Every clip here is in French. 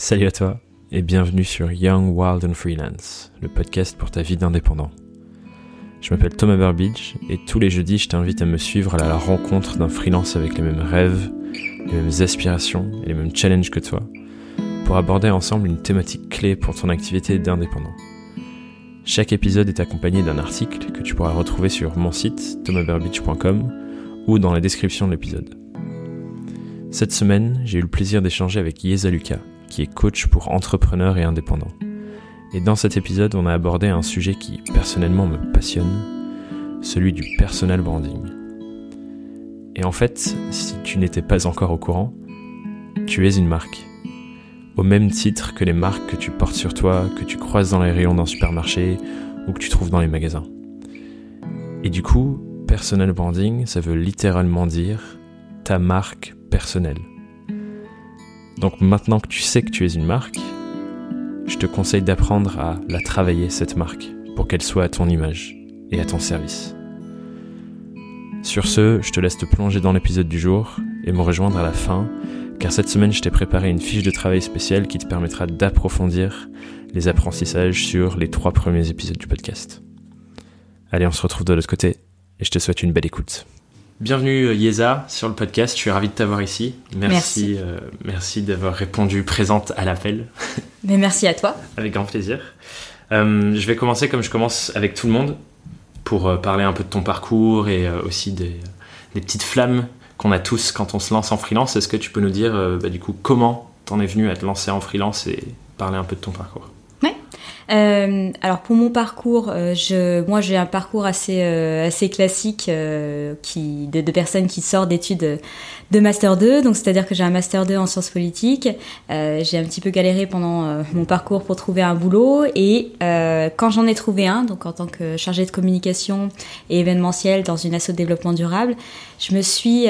Salut à toi et bienvenue sur Young, Wild and Freelance, le podcast pour ta vie d'indépendant. Je m'appelle Thomas Burbidge et tous les jeudis je t'invite à me suivre à la rencontre d'un freelance avec les mêmes rêves, les mêmes aspirations et les mêmes challenges que toi pour aborder ensemble une thématique clé pour ton activité d'indépendant. Chaque épisode est accompagné d'un article que tu pourras retrouver sur mon site thomasburbidge.com ou dans la description de l'épisode. Cette semaine, j'ai eu le plaisir d'échanger avec Yeza Lucas, qui est coach pour entrepreneurs et indépendants. Et dans cet épisode, on a abordé un sujet qui personnellement me passionne, celui du personal branding. Et en fait, si tu n'étais pas encore au courant, tu es une marque. Au même titre que les marques que tu portes sur toi, que tu croises dans les rayons d'un supermarché ou que tu trouves dans les magasins. Et du coup, personal branding, ça veut littéralement dire ta marque personnelle. Donc maintenant que tu sais que tu es une marque, je te conseille d'apprendre à la travailler, cette marque, pour qu'elle soit à ton image et à ton service. Sur ce, je te laisse te plonger dans l'épisode du jour et me rejoindre à la fin, car cette semaine je t'ai préparé une fiche de travail spéciale qui te permettra d'approfondir les apprentissages sur les trois premiers épisodes du podcast. Allez, on se retrouve de l'autre côté et je te souhaite une belle écoute. Bienvenue euh, Yeza sur le podcast, je suis ravi de t'avoir ici. Merci, merci, euh, d'avoir répondu présente à l'appel. Mais merci à toi. Avec grand plaisir. Euh, je vais commencer comme je commence avec tout le monde pour parler un peu de ton parcours et aussi des, des petites flammes qu'on a tous quand on se lance en freelance. Est-ce que tu peux nous dire bah, du coup comment t'en es venu à te lancer en freelance et parler un peu de ton parcours? Euh, alors pour mon parcours, euh, je, moi j'ai un parcours assez euh, assez classique euh, qui de, de, personnes qui sortent d'études de master 2, donc c'est-à-dire que j'ai un master 2 en sciences politiques. j'ai un petit peu galéré pendant mon parcours pour trouver un boulot et quand j'en ai trouvé un, donc en tant que chargée de communication et événementiel dans une asso de développement durable, je me suis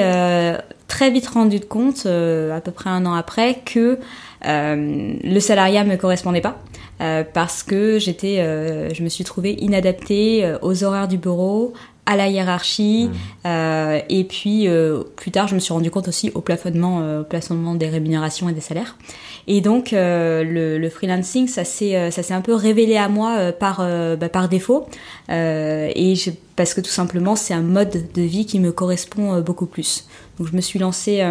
très vite rendu compte, à peu près un an après, que le salariat me correspondait pas. Euh, parce que j'étais, euh, je me suis trouvée inadaptée euh, aux horaires du bureau, à la hiérarchie, mmh. et puis plus tard, je me suis rendu compte aussi au plafonnement, au plafonnement des rémunérations et des salaires. Et donc le, le, freelancing, ça s'est, ça s'est un peu révélé à moi par, bah, par défaut, et je, parce que tout simplement, c'est un mode de vie qui me correspond beaucoup plus. Donc je me suis lancée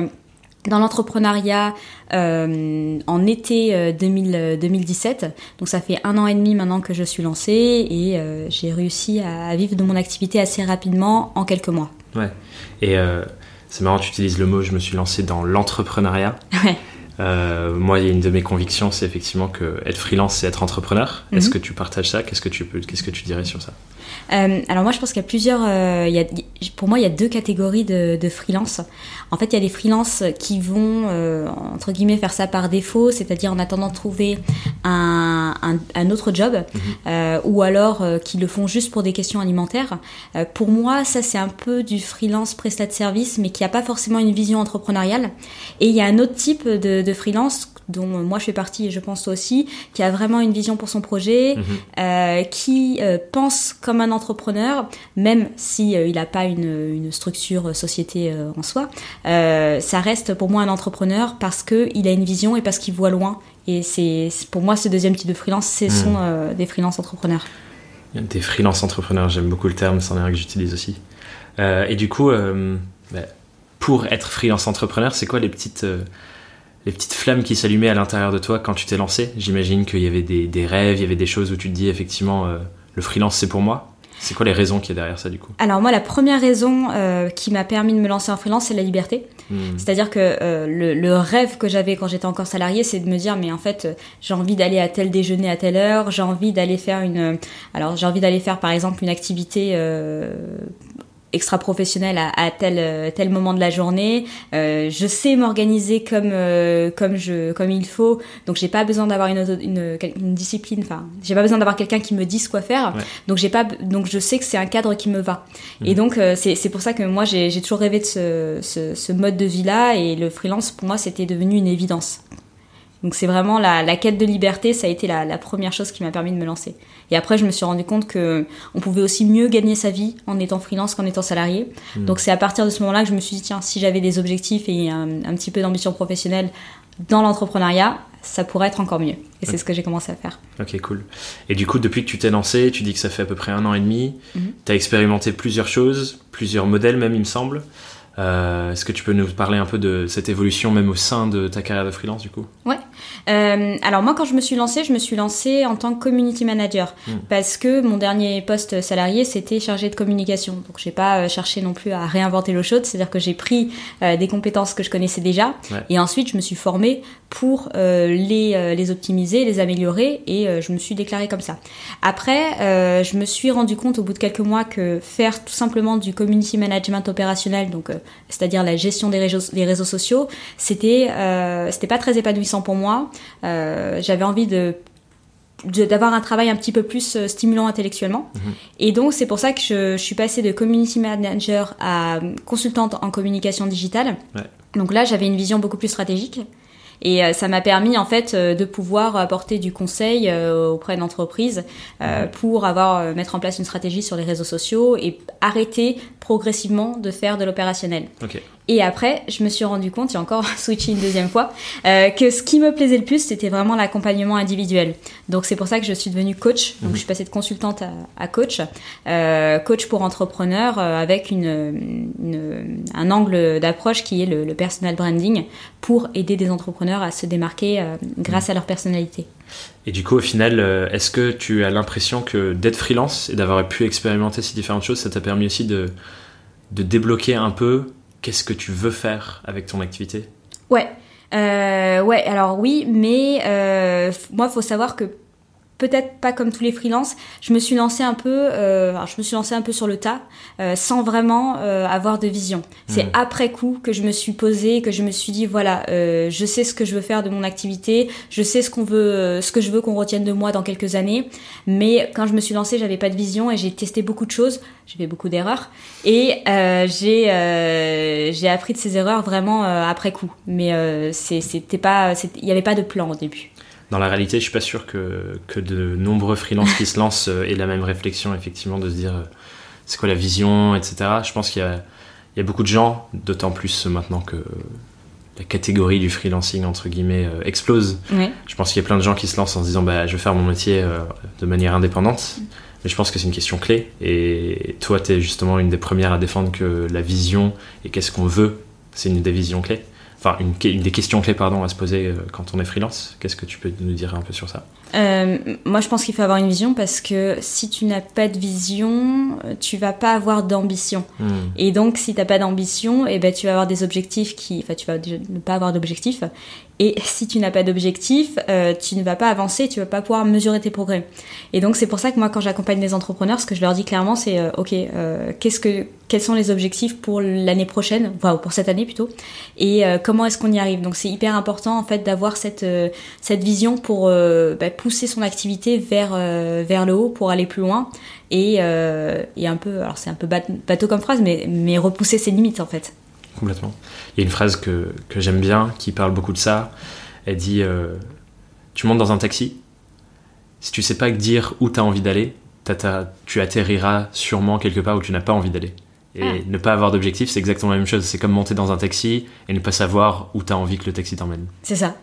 dans l'entrepreneuriat euh, en été 2000, 2017. Euh, Donc ça fait un an et demi maintenant que je suis lancée et euh, j'ai réussi à vivre de mon activité assez rapidement en quelques mois. Ouais. Et c'est marrant, tu utilises le mot je me suis lancée dans l'entrepreneuriat. Ouais. Moi, il y a une de mes convictions, c'est effectivement que être freelance, c'est être entrepreneur. Est-ce mhm. que tu partages ça? Qu'est-ce que tu peux, qu'est-ce que tu dirais sur ça? Euh, alors moi je pense qu'il y a plusieurs, euh, il y a, pour moi il y a deux catégories de, de freelance. En fait il y a les freelances qui vont euh, entre guillemets faire ça par défaut, c'est-à-dire en attendant de trouver un, un, un autre job, mhm. euh, ou alors euh, qui le font juste pour des questions alimentaires. Euh, pour moi ça c'est un peu du freelance prestat de service, mais qui n'a pas forcément une vision entrepreneuriale. Et il y a un autre type de, de freelance dont moi je fais partie et je pense toi aussi, qui a vraiment une vision pour son projet, mhm. euh, qui euh, pense comme un entrepreneur, même si euh, il n'a pas une, une, structure société en soi, ça reste pour moi un entrepreneur parce que il a une vision et parce qu'il voit loin. Et c'est pour moi ce deuxième type de freelance, ce mhm. sont des freelance entrepreneurs. Des freelance entrepreneurs, j'aime beaucoup le terme, c'est un terme que j'utilise aussi. et du coup, bah, pour être freelance entrepreneur, c'est quoi les petites les petites flammes qui s'allumaient à l'intérieur de toi quand tu t'es lancé J'imagine qu'il y avait des, rêves, il y avait des choses où tu te dis effectivement euh, le freelance c'est pour moi. C'est quoi les raisons qui a derrière ça du coup? Alors moi la première raison euh, qui m'a permis de me lancer en freelance c'est la liberté. Hmm. C'est-à-dire que euh, le, rêve que j'avais quand j'étais encore salarié c'est de me dire mais en fait j'ai envie d'aller à tel déjeuner à telle heure, j'ai envie d'aller faire une alors j'ai envie d'aller faire par exemple une activité extra professionnel à, à, tel euh, tel moment de la journée. Euh, je sais m'organiser comme euh, comme je comme il faut. Donc j'ai pas besoin d'avoir une, une, une discipline. Enfin, j'ai pas besoin d'avoir quelqu'un qui me dise quoi faire. Donc j'ai pas donc je sais que c'est un cadre qui me va. Et mhm. donc euh, c'est c'est pour ça que moi j'ai j'ai toujours rêvé de ce, ce, ce mode de vie là et le freelance pour moi c'était devenu une évidence. Donc c'est vraiment la, la, quête de liberté, ça a été la, la première chose qui m'a permis de me lancer. Et après, je me suis rendu compte que on pouvait aussi mieux gagner sa vie en étant freelance qu'en étant salarié. Hmm. Donc c'est à partir de ce moment-là que je me suis dit tiens, si j'avais des objectifs et un, un petit peu d'ambition professionnelle dans l'entrepreneuriat, ça pourrait être encore mieux. Et c'est ce que j'ai commencé à faire. Ok, cool. Et du coup, depuis que tu t'es lancé, tu dis que ça fait à peu près un an et demi, mhm. tu as expérimenté plusieurs choses, plusieurs modèles même, il me semble. Euh, est-ce que tu peux nous parler un peu de cette évolution même au sein de ta carrière de freelance du coup? Ouais. Euh, alors moi quand je me suis lancée, je me suis lancée en tant que community manager hmm. parce que mon dernier poste salarié c'était chargé de communication. Donc j'ai pas euh, cherché non plus à réinventer l'eau chaude, c'est-à-dire que j'ai pris des compétences que je connaissais déjà et ensuite je me suis formée pour les, les optimiser, les améliorer et je me suis déclarée comme ça. Après, je me suis rendu compte au bout de quelques mois que faire tout simplement du community management opérationnel, donc c'est-à-dire la gestion des réseaux, des réseaux sociaux, c'était euh, c'était pas très épanouissant pour moi. Euh, J'avais envie de d'avoir un travail un petit peu plus euh, stimulant intellectuellement. Mhm. Et donc, c'est pour ça que je, je, suis passée de community manager à consultante en communication digitale. Ouais. Donc là, j'avais une vision beaucoup plus stratégique. Et euh, ça m'a permis en fait de pouvoir apporter du conseil auprès d'entreprises pour avoir mettre en place une stratégie sur les réseaux sociaux et arrêter progressivement de faire de l'opérationnel. Okay. Et après, je me suis rendu compte, j'ai encore switché une deuxième fois, euh, que ce qui me plaisait le plus, c'était vraiment l'accompagnement individuel. Donc c'est pour ça que je suis devenue coach. Donc mhm. je suis passée de consultante à, coach, euh, coach pour entrepreneurs euh, avec une, une, un angle d'approche qui est le, le, personal branding pour aider des entrepreneurs à se démarquer grâce mhm. à leur personnalité. Et du coup, au final, est-ce que tu as l'impression que d'être freelance et d'avoir pu expérimenter ces différentes choses, ça t'a permis aussi de, de débloquer un peu qu'est-ce que tu veux faire avec ton activité? Ouais. Euh, ouais, alors oui, mais euh, moi, faut savoir que peut-être pas comme tous les freelances. Je me suis lancée un peu, euh, je me suis lancée un peu sur le tas, euh, sans vraiment euh, avoir de vision. C'est hmm. après coup que je me suis posée, que je me suis dit voilà, euh, je sais ce que je veux faire de mon activité, je sais ce qu'on veut, ce que je veux qu'on retienne de moi dans quelques années. Mais quand je me suis lancée, j'avais pas de vision et j'ai testé beaucoup de choses, j'ai fait beaucoup d'erreurs et j'ai j'ai appris de ces erreurs vraiment après coup. Mais c'était pas, il n'y avait pas de plan au début dans la réalité, je suis pas sûr que, que de nombreux freelances qui se lancent euh, aient la même réflexion, effectivement, de se dire euh, c'est quoi la vision, etc. Je pense qu'il y a, il y a beaucoup de gens, d'autant plus maintenant que la catégorie du freelancing, entre guillemets, euh, explose. Je pense qu'il y a plein de gens qui se lancent en se disant bah, je vais faire mon métier de manière indépendante. Mais je pense que c'est une question clé. Et toi, tu es justement une des premières à défendre que la vision et qu'est-ce qu'on veut, c'est une des visions clés enfin une, des questions clés pardon à se poser euh, quand on est freelance. Qu'est-ce que tu peux nous dire un peu sur ça? Euh, Moi, je pense qu'il faut avoir une vision parce que si tu n'as pas de vision, euh, tu vas pas avoir d'ambition. Hmm. Et donc, si tu n'as pas d'ambition, et eh ben tu vas avoir des objectifs qui, enfin, tu vas ne pas avoir d'objectifs. Et si tu n'as pas d'objectif, euh, tu ne vas pas avancer, tu vas pas pouvoir mesurer tes progrès. Et donc c'est pour ça que moi quand j'accompagne des entrepreneurs, ce que je leur dis clairement c'est euh, ok, qu'est-ce que quels sont les objectifs pour l'année prochaine, enfin pour cette année plutôt, et comment est-ce qu'on y arrive? Donc c'est hyper important en fait d'avoir cette cette vision pour bah, pousser son activité vers vers le haut pour aller plus loin et, et un peu, alors c'est un peu bateau comme phrase, mais mais repousser ses limites en fait complètement. Il y a une phrase que, que j'aime bien qui parle beaucoup de ça. Elle dit euh, Tu montes dans un taxi, si tu sais pas dire où tu as envie d'aller, tu atterriras sûrement quelque part où tu n'as pas envie d'aller. Et ah. ne pas avoir d'objectif, c'est exactement la même chose. C'est comme monter dans un taxi et ne pas savoir où tu as envie que le taxi t'emmène. C'est ça.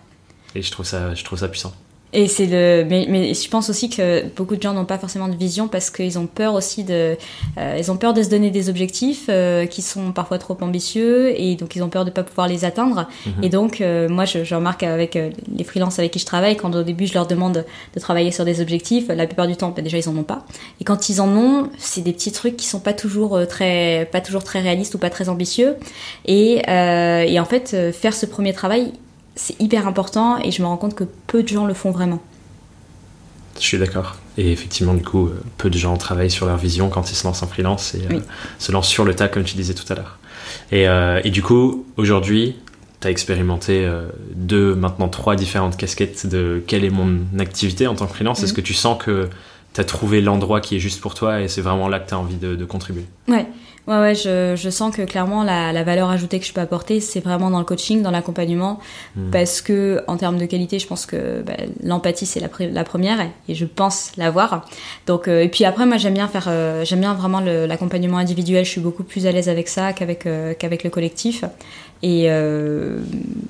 Et je trouve ça, je trouve ça puissant. Et c'est le, mais, mais, je pense aussi que beaucoup de gens n'ont pas forcément de vision parce qu'ils ont peur aussi de, euh, ils ont peur de se donner des objectifs euh, qui sont parfois trop ambitieux et donc ils ont peur de pas pouvoir les atteindre. Mhm. Et donc euh, moi je, je, remarque avec les freelances avec qui je travaille, quand au début je leur demande de travailler sur des objectifs, la plupart du temps bah, déjà ils en ont pas. Et quand ils en ont, c'est des petits trucs qui sont pas toujours très, pas toujours très réalistes ou pas très ambitieux. Et, et en fait faire ce premier travail c'est hyper important et je me rends compte que peu de gens le font vraiment. Je suis d'accord. Et effectivement, du coup, euh, peu de gens travaillent sur leur vision quand ils se lancent en freelance et euh, se lancent sur le tas, comme tu disais tout à l'heure. Et, euh, et, du coup, aujourd'hui, tu as expérimenté deux, maintenant trois différentes casquettes de quelle est mon activité en tant que freelance. Est-ce mhm. que tu sens que tu as trouvé l'endroit qui est juste pour toi et c'est vraiment là que tu as envie de, de contribuer? Ouais. Ouais, ouais, je, je sens que clairement la, la, valeur ajoutée que je peux apporter, c'est vraiment dans le coaching, dans l'accompagnement, hmm. parce que en termes de qualité, je pense que bah, l'empathie c'est la, la, première et je pense l'avoir. Donc euh, et puis après, moi j'aime bien faire, euh, j'aime bien vraiment l'accompagnement individuel. Je suis beaucoup plus à l'aise avec ça qu'avec euh, qu'avec le collectif. Et, de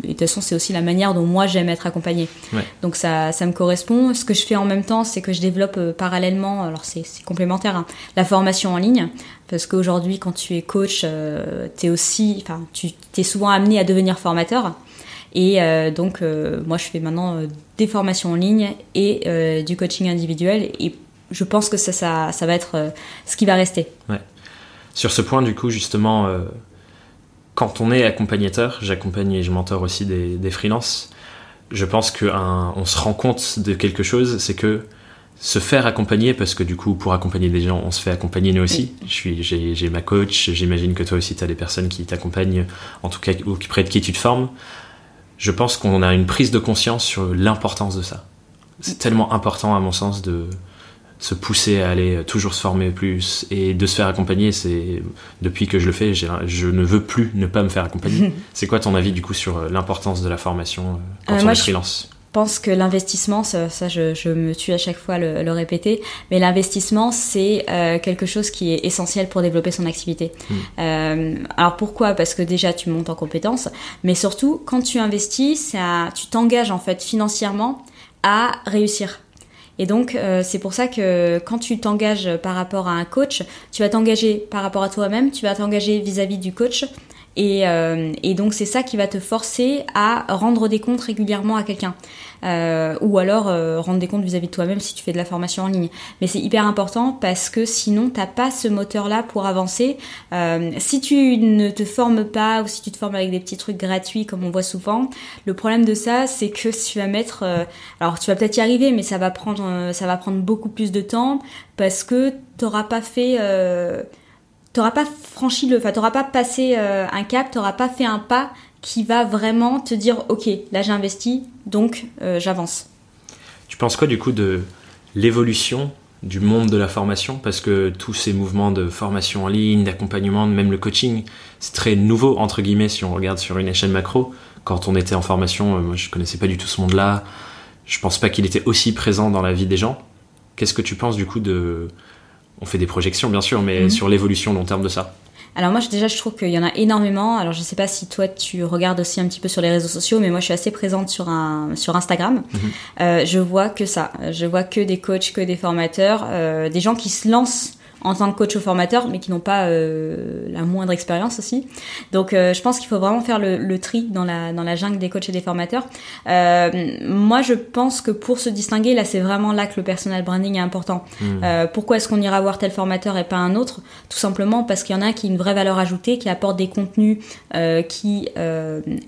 toute façon, c'est aussi la manière dont moi j'aime être accompagnée. Donc ça, ça me correspond. Ce que je fais en même temps, c'est que je développe parallèlement, alors c'est complémentaire, hein, la formation en ligne. Parce qu'aujourd'hui, quand tu es coach, es aussi, enfin, tu es souvent amené à devenir formateur. Et donc, moi, je fais maintenant des formations en ligne et du coaching individuel. Et je pense que ça, ça, ça va être ce qui va rester. Ouais. Sur ce point, du coup, justement, euh, quand on est accompagnateur, j'accompagne et je mentor aussi des, des freelances, je pense qu'on se rend compte de quelque chose, c'est que se faire accompagner, parce que du coup, pour accompagner des gens, on se fait accompagner nous aussi. J'ai ma coach, j'imagine que toi aussi, tu as des personnes qui t'accompagnent, en tout cas, ou près de qui tu te formes. Je pense qu'on a une prise de conscience sur l'importance de ça. C'est tellement important, à mon sens, de, se pousser à aller toujours se former plus et de se faire accompagner c'est depuis que je le fais je ne veux plus ne pas me faire accompagner c'est quoi ton avis du coup sur euh, l'importance de la formation euh, quand euh, on est freelance? je pense que l'investissement, ça, je, me tue à chaque fois le, le répéter, mais l'investissement c'est quelque chose qui est essentiel pour développer son activité. Hmm. alors pourquoi? Parce que déjà tu montes en compétences, mais surtout quand tu investis, ça, tu t'engages en fait financièrement à réussir. Et donc, euh, c'est pour ça que quand tu t'engages par rapport à un coach, tu vas t'engager par rapport à toi-même, tu vas t'engager vis-à-vis du coach. Et, euh, et donc, c'est ça qui va te forcer à rendre des comptes régulièrement à quelqu'un. Euh, ou alors euh, rendre des comptes vis-à-vis de toi-même si tu fais de la formation en ligne. Mais c'est hyper important parce que sinon t'as pas ce moteur-là pour avancer. Euh, si tu ne te formes pas ou si tu te formes avec des petits trucs gratuits comme on voit souvent, le problème de ça c'est que tu vas mettre, alors tu vas peut-être y arriver, mais ça va prendre, ça va prendre beaucoup plus de temps parce que t'auras pas fait t'auras pas franchi le, enfin t'auras pas passé un cap, t'auras pas fait un pas qui va vraiment te dire ok là j'ai investi donc euh, j'avance. Tu penses quoi du coup de l'évolution du monde de la formation? Parce que tous ces mouvements de formation en ligne, d'accompagnement, même le coaching, c'est très nouveau entre guillemets si on regarde sur une échelle macro. Quand on était en formation, euh, moi je connaissais pas du tout ce monde-là. Je pense pas qu'il était aussi présent dans la vie des gens. Qu'est-ce que tu penses du coup de on fait des projections bien sûr, mais mhm. sur l'évolution long terme de ça alors moi déjà je trouve qu'il y en a énormément. Alors je sais pas si toi tu regardes aussi un petit peu sur les réseaux sociaux, mais moi je suis assez présente sur un sur Instagram. Mhm. Euh, je vois que ça, je vois que des coachs, que des formateurs, euh, des gens qui se lancent en tant que coach ou formateur, mais qui n'ont pas euh, la moindre expérience aussi. Donc euh, je pense qu'il faut vraiment faire le, le, tri dans la, dans la jungle des coachs et des formateurs. Euh, moi je pense que pour se distinguer, là c'est vraiment là que le personal branding est important. Hmm. Pourquoi est-ce qu'on ira voir tel formateur et pas un autre? Tout simplement parce qu'il y en a qui a une vraie valeur ajoutée, qui apporte des contenus qui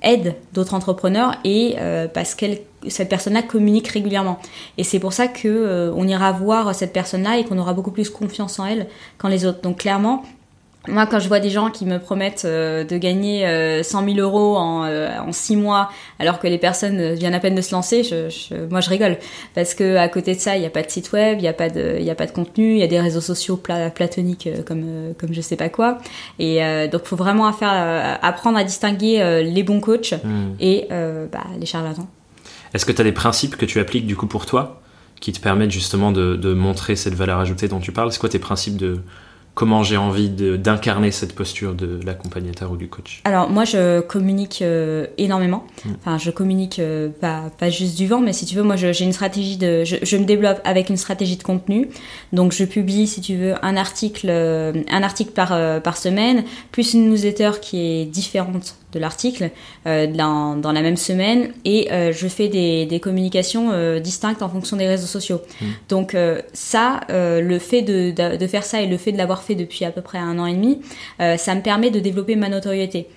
aident d'autres entrepreneurs et parce qu'elle cette personne-là communique régulièrement. Et c'est pour ça que euh, on ira voir cette personne-là et qu'on aura beaucoup plus confiance en elle qu'en les autres. Donc clairement, moi, quand je vois des gens qui me promettent euh, de gagner 100 euh, 000 euros en, en 6 mois, alors que les personnes viennent à peine de se lancer, je, moi je rigole. Parce que à côté de ça, il n'y a pas de site web, il n'y a, pas de, y a pas de contenu, il y a des réseaux sociaux platoniques comme, comme je sais pas quoi. Et donc, il faut vraiment faire, apprendre à distinguer les bons coachs mmh. et bah, les charlatans. Est-ce que tu as des principes que tu appliques du coup pour toi qui te permettent justement de, de montrer cette valeur ajoutée dont tu parles? C'est quoi tes principes de, comment j'ai envie d'incarner cette posture de l'accompagnateur ou du coach? Alors moi je communique euh, énormément. Mm. Enfin je communique euh, pas, pas juste du vent, mais si tu veux moi j'ai une stratégie de je, je, me développe avec une stratégie de contenu. Donc je publie si tu veux un article euh, un article par par semaine plus une newsletter qui est différente de l'article dans, dans, la même semaine et je fais des, des communications distinctes en fonction des réseaux sociaux. Mm. Donc ça le fait de, de, de faire ça et le fait de l'avoir fait depuis à peu près un an et demi, euh, ça me permet de développer ma notoriété.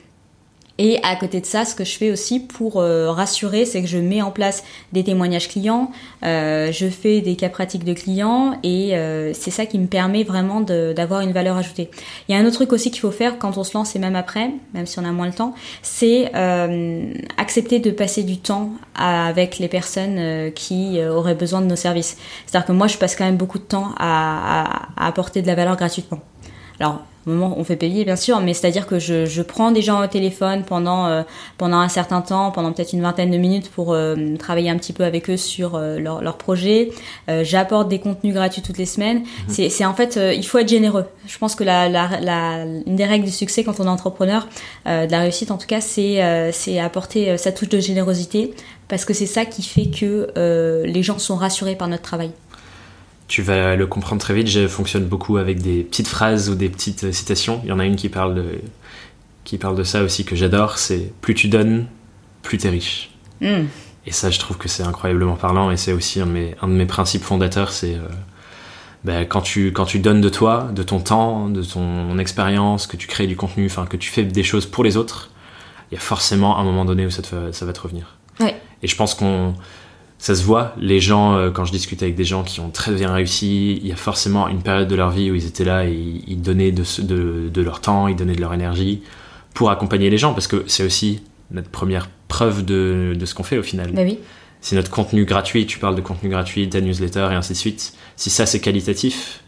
Et à côté de ça, ce que je fais aussi pour euh, rassurer, c'est que je mets en place des témoignages clients, euh, je fais des cas pratiques de clients et c'est ça qui me permet vraiment d'avoir une valeur ajoutée. Il y a un autre truc aussi qu'il faut faire quand on se lance et même après, même si on a moins le temps, c'est accepter de passer du temps avec les personnes qui auraient besoin de nos services. C'est-à-dire que moi, je passe quand même beaucoup de temps à apporter de la valeur gratuitement. Alors, moment on fait payer bien sûr, mais c'est-à-dire que je, je, prends des gens au téléphone pendant euh, pendant un certain temps, pendant peut-être une vingtaine de minutes pour euh, travailler un petit peu avec eux sur euh, leur, leur, projet. J'apporte des contenus gratuits toutes les semaines. Mhm. C'est en fait il faut être généreux. Je pense que la, la, la, une des règles du succès quand on est entrepreneur, de la réussite en tout cas, c'est c'est apporter sa touche de générosité parce que c'est ça qui fait que les gens sont rassurés par notre travail tu vas le comprendre très vite. Je fonctionne beaucoup avec des petites phrases ou des petites citations. Il y en a une qui parle de, qui parle de ça aussi que j'adore. C'est plus tu donnes, plus tu es riche. Hmm. Et ça, je trouve que c'est incroyablement parlant. Et c'est aussi un de mes, un de mes principes fondateurs. C'est euh, ben, quand, tu, quand tu donnes de toi, de ton temps, de ton expérience, que tu crées du contenu, enfin que tu fais des choses pour les autres, il y a forcément un moment donné où ça, ça va te revenir. Et je pense qu'on ça se voit. Les gens, euh, quand je discute avec des gens qui ont très bien réussi, il y a forcément une période de leur vie où ils étaient là et ils donnaient de, de, de leur temps, ils donnaient de leur énergie pour accompagner les gens, parce que c'est aussi notre première preuve de, de ce qu'on fait au final. Bah oui. Si notre contenu gratuit, tu parles de contenu gratuit, ta newsletter et ainsi de suite, si ça c'est qualitatif,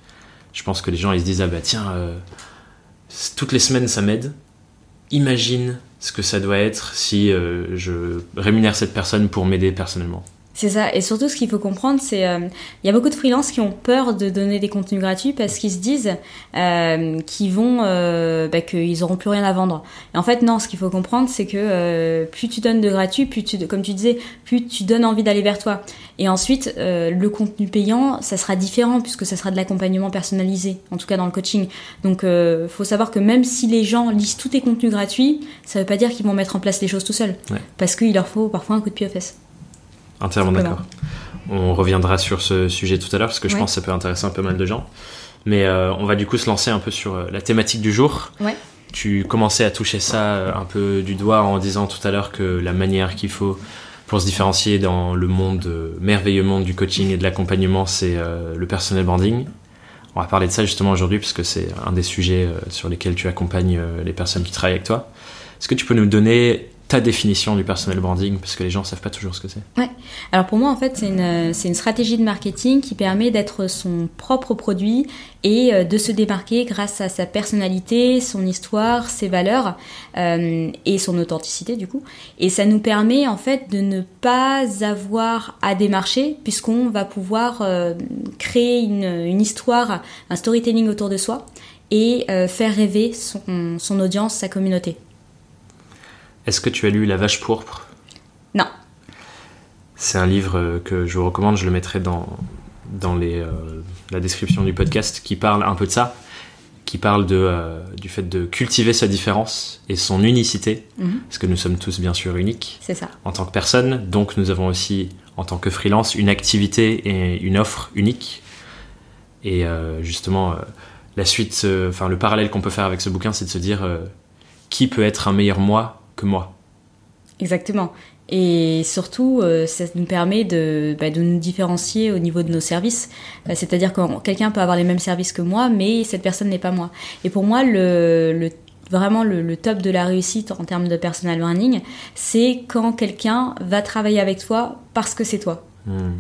je pense que les gens ils se disent ah bah tiens, euh, toutes les semaines ça m'aide. Imagine ce que ça doit être si euh, je rémunère cette personne pour m'aider personnellement. C'est ça. Et surtout, ce qu'il faut comprendre, c'est euh, il y a beaucoup de freelances qui ont peur de donner des contenus gratuits parce qu'ils se disent euh, qu'ils vont, euh, bah, qu'ils auront plus rien à vendre. Et en fait, non. Ce qu'il faut comprendre, c'est que euh, plus tu donnes de gratuit, plus tu, comme tu disais, plus tu donnes envie d'aller vers toi. Et ensuite, euh, le contenu payant, ça sera différent puisque ça sera de l'accompagnement personnalisé, en tout cas dans le coaching. Donc, euh, faut savoir que même si les gens lisent tous tes contenus gratuits, ça veut pas dire qu'ils vont mettre en place les choses tout seuls, ouais. parce qu'il leur faut parfois un coup de pied aux fesses. Entièrement d'accord. On reviendra sur ce sujet tout à l'heure parce que je pense que ça peut intéresser un peu mal de gens. Mais euh, on va du coup se lancer un peu sur euh, la thématique du jour. Ouais. Tu commençais à toucher ça euh, un peu du doigt en disant tout à l'heure que la manière qu'il faut pour se différencier dans le monde, merveilleux monde du coaching et de l'accompagnement, c'est le personnel branding. On va parler de ça justement aujourd'hui parce que c'est un des sujets sur lesquels tu accompagnes les personnes qui travaillent avec toi. Est-ce que tu peux nous donner ta définition du personnel branding parce que les gens savent pas toujours ce que c'est. Ouais. Alors pour moi en fait c'est une, c'est une stratégie de marketing qui permet d'être son propre produit et euh, de se démarquer grâce à sa personnalité, son histoire, ses valeurs euh, et son authenticité du coup. Et ça nous permet en fait de ne pas avoir à démarcher puisqu'on va pouvoir euh, créer une, une, histoire, un storytelling autour de soi et euh, faire rêver son, son audience, sa communauté. Est-ce que tu as lu La Vache pourpre? Non. C'est un livre que je vous recommande, je le mettrai dans, dans les, euh, la description du podcast, qui parle un peu de ça, qui parle de, euh, du fait de cultiver sa différence et son unicité, mhm. parce que nous sommes tous bien sûr uniques ça. en tant que personne, donc nous avons aussi en tant que freelance une activité et une offre unique. Et euh, justement, la suite, enfin le parallèle qu'on peut faire avec ce bouquin, c'est de se dire qui peut être un meilleur moi que moi. Exactement. Et surtout, euh, ça nous permet de, bah, de, nous différencier au niveau de nos services. Euh, c'est-à-dire que quelqu'un peut avoir les mêmes services que moi, mais cette personne n'est pas moi. Et pour moi, le, le vraiment le, top de la réussite en termes de personal branding, c'est quand quelqu'un va travailler avec toi parce que c'est toi. Hmm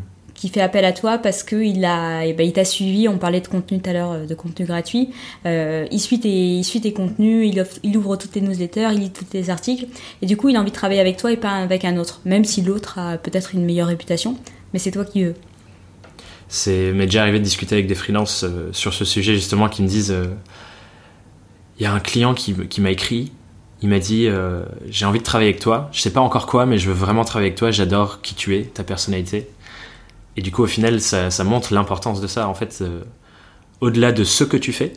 qui fait appel à toi parce que il a, eh ben, il t'a suivi. On parlait de contenu tout à l'heure, euh, de contenu gratuit. Euh, il suit tes, il suit tes contenus, il, ouvre toutes tes newsletters, il lit tous tes articles, et du coup, il a envie de travailler avec toi et pas avec un autre, même si l'autre a peut-être une meilleure réputation, mais c'est toi qui veux. C'est m'est déjà arrivé de discuter avec des freelances euh, sur ce sujet justement qui me disent, il y a un client qui, qui m'a écrit. Il m'a dit j'ai envie de travailler avec toi. Je sais pas encore quoi, mais je veux vraiment travailler avec toi. J'adore qui tu es, ta personnalité. Et du coup, au final, ça, montre l'importance de ça. En fait, euh, au-delà de ce que tu fais,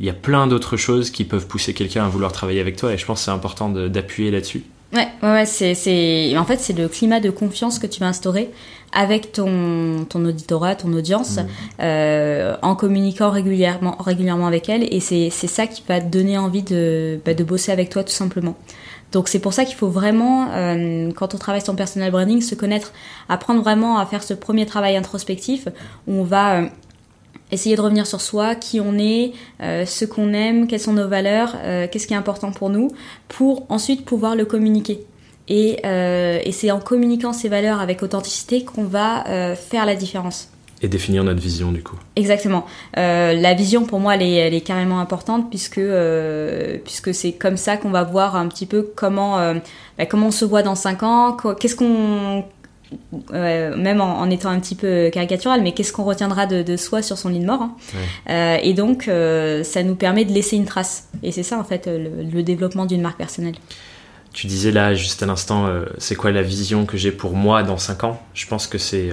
il y a plein d'autres choses qui peuvent pousser quelqu'un à vouloir travailler avec toi. Et je pense que c'est important d'appuyer là-dessus. Ouais, ouais, c'est, en fait, c'est le climat de confiance que tu vas instaurer avec ton, ton auditorat, ton audience, mmh. euh, en communiquant régulièrement, régulièrement avec elle. Et c'est, ça qui va te donner envie de, bah, de bosser avec toi, tout simplement. Donc c'est pour ça qu'il faut vraiment, euh, quand on travaille son personal branding, se connaître, apprendre vraiment à faire ce premier travail introspectif où on va euh, essayer de revenir sur soi, qui on est, euh, ce qu'on aime, quelles sont nos valeurs, qu'est-ce qui est important pour nous, pour ensuite pouvoir le communiquer. Et c'est en communiquant ces valeurs avec authenticité qu'on va faire la différence. Et définir notre vision du coup. Exactement. Euh, la vision pour moi elle est, elle est carrément importante puisque euh, puisque c'est comme ça qu'on va voir un petit peu comment euh, bah, comment on se voit dans 5 ans, qu'est-ce qu'on même en, étant un petit peu caricatural, mais qu'est-ce qu'on retiendra de, soi sur son lit de mort. Hein. et donc, ça nous permet de laisser une trace. Et c'est ça, en fait, le, développement d'une marque personnelle. Tu disais là, juste à l'instant, c'est quoi la vision que j'ai pour moi dans 5 ans? Je pense que c'est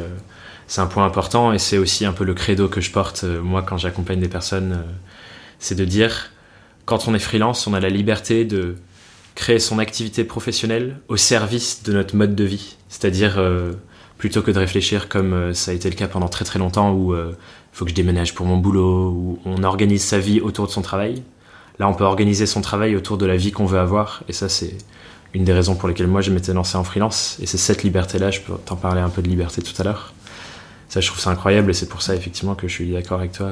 c'est un point important et c'est aussi un peu le credo que je porte euh, moi quand j'accompagne des personnes. Euh, c'est de dire, quand on est freelance, on a la liberté de créer son activité professionnelle au service de notre mode de vie. C'est-à-dire, euh, plutôt que de réfléchir comme ça a été le cas pendant très très longtemps où il faut que je déménage pour mon boulot, où on organise sa vie autour de son travail. Là, on peut organiser son travail autour de la vie qu'on veut avoir. Et ça, c'est une des raisons pour lesquelles moi, je m'étais lancé en freelance. Et c'est cette liberté-là, je peux t'en parler un peu de liberté tout à l'heure ça, je trouve ça incroyable et c'est pour ça, effectivement, que je suis d'accord avec toi.